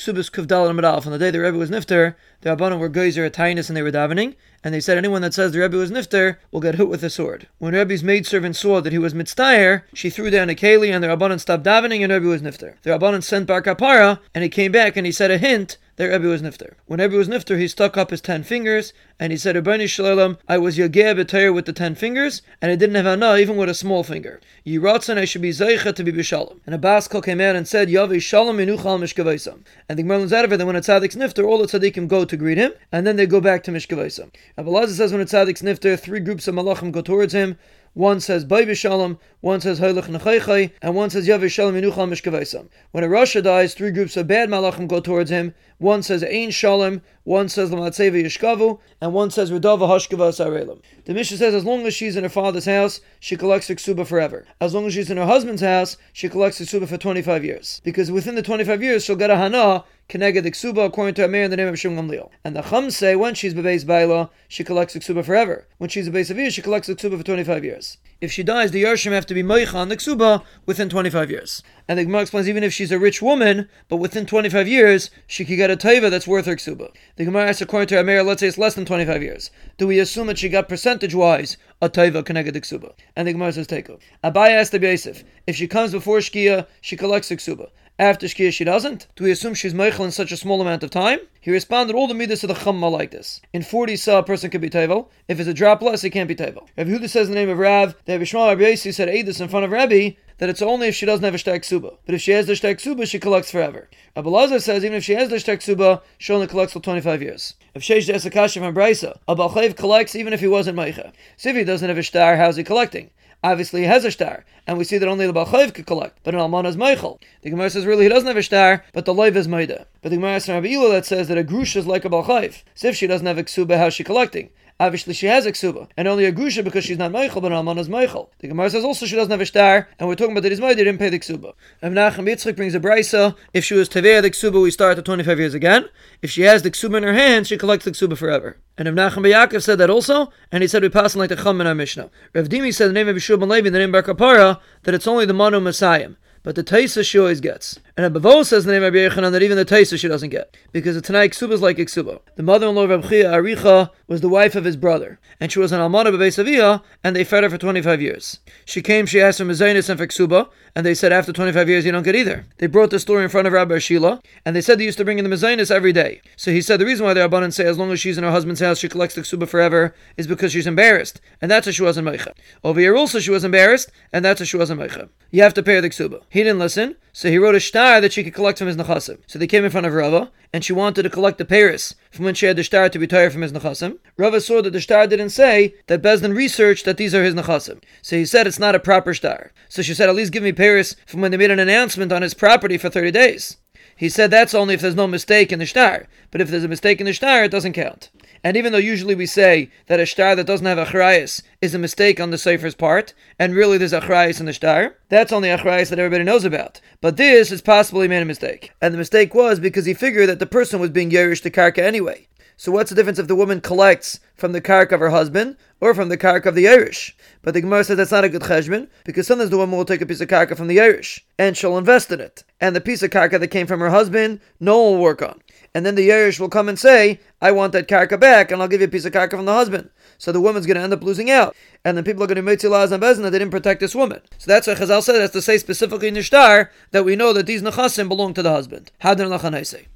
Ksubas Kuvdal and. On the day the Rebbe was nifter, the Rabbanon were geyser at Tainus and they were davening, and they said anyone that says the Rebbe was nifter will get hit with a sword. When Rebbe's maidservant saw that he was mitztayer, she threw down a keli and the Rabbanon stopped davening and Rebbe was nifter. The Rabbanon sent Bar Kapara and he came back and he said a hint that Rebbe was nifter. When Rebbe was nifter, he stuck up his ten fingers and he said, Rebbeinu Shalom, I was Yageh B'Tayr with the ten fingers and I didn't have Anah even with a small finger. Yiratzan, I should be Zeicha to be B'Shalom. And a Baskal came out and said, Yavi Shalom Minuchal Mishkavaisam. And the Gemara out of it that when a tzaddik's nifter, all the tzaddikim go to greet him and then they go back to Mishkavaisam. Abelazar says when a tzaddik's nifter, three groups of malachim go towards him. One says Bay B'Shalom, one says Heilich Nechaychay, and one says Yavish Shalom Minuchal Mishkavaisam. When a Rasha dies, three groups of bad malachim go towards him. One says Ein Shalom, one says Lamatzeva Yishkavu, and one says Redava Hashkava Sarelim. The Mishnah says as long as she's in her father's house, she collects her ksuba forever. As long as she's in her husband's house, she collects her ksuba for 25 years. Because within the 25 years, she'll get a hana, Keneged the ksuba according to a Meir in the name of Shim Gamliel. And the Chum say when she's bebeis baila, she collects the ksuba forever. When she's a base of she collects the ksuba for 25 years. If she dies, the Yershim have to be moicha on the ksuba within 25 years. And the Gemara explains even if she's a rich woman, but within 25 years, she could get a taiva that's worth her ksuba. The Gemara asks according to a Meir, let's say it's less than 25 years. Do we assume that she got percentage wise a taiva connected to ksuba? And the Gemara says teiko. Abaye asked the Yosef, if she comes before shkia, she collects the ksuba. After Shkia she doesn't? Do we assume she's Meichel in such a small amount of time? He responded, all the midas of the Chamma like this. In 40 saw a person could be Tevel. If it's a drop less, it can't be Tevel. Rav Yehuda says the name of Rav, that Bishmal Rabbi Yossi said Edis in front of Rabbi, that it's only if she doesn't have a shtek suba. But if she has the shtek suba, she collects forever. Abu says even if she has the shtek suba, she only collects for 25 years. If Sheish the Esakasha from Braisa, Abal Chayiv collects even if he wasn't Meicha. If he doesn't have a star, how's he collecting? Obviously, he has a star, and we see that only the Balchayv could collect, but an Alman is Meichel. The Gemara says really he doesn't have a star, but the Leiv is Maida. But the Gemara says Rabbi Ila that says that a Grush is like a Balchayv. So if she doesn't have a Ksuba, how's she collecting? Obviously, she has a ksuba, and only a grusha because she's not meichel, but alman is meichel. The Gemara says also she doesn't have a star, and we're talking about that his mother didn't pay the ksuba. Rav Nachum Yitzchak brings a brisa. If she was tevei the ksuba, we start at 25 years again. If she has the ksuba in her hand, she collects the ksuba forever. And Rav Yaakov said that also, and he said we pass on like the chum in our Mishnah. Rav Dimi said the name of Yehoshua ben Levi, the name Bar Kapara, that it's only the manu Messiah but the Taisa she always gets. And Abahu says the name of Yochanan that even the Taisa she doesn't get. Because the Tanai Ksuba is like Iksuba. The mother-in-law of Rabbi Aricha was the wife of his brother. And she was an Almana Bebe and they fed her for 25 years. She came, she asked for Mezainis and for Ksuba, and they said after 25 years you don't get either. They brought the story in front of Rabbi Shila, and they said they used to bring in the Mezainis every day. So he said the reason why the Rabbanan say as long as she's in her husband's house she collects the Ksuba forever is because she's embarrassed. And that's why she wasn't Meicha. Over here also she was embarrassed, and that's why she wasn't Meicha. You have to pay her the Ksuba. He didn't listen, so he wrote a that she could collect from his nechasim. So they came in front of Rava, and she wanted to collect the Paris from when she had the star to be tired from his nechasim. Rava saw that the star didn't say that Bezdin researched that these are his nechasim. So he said it's not a proper star. So she said, at least give me Paris from when they made an announcement on his property for 30 days. He said that's only if there's no mistake in the star. But if there's a mistake in the star, it doesn't count. And even though usually we say that a star that doesn't have a achrayas is a mistake on the sefer's part, and really there's a achrayas in the star, that's only a achrayas that everybody knows about. But this is possibly made a mistake. And the mistake was because he figured that the person was being yerish to karka anyway. So what's the difference if the woman collects from the kark of her husband or from the kark of the Irish? But the Gemara says that's not a good cheshbon because sometimes the woman will take a piece of karka from the Irish and she'll invest in it. And the piece of karka that came from her husband, no one will work on. And then the Irish will come and say, I want that karka back and I'll give you a piece of karka from the husband. So the woman's going to end up losing out. And then people are going to make laws and bezin that they didn't protect this woman. So that's why Chazal said, that's to say specifically in the star, that we know that these nechasim belong to the husband. How did say?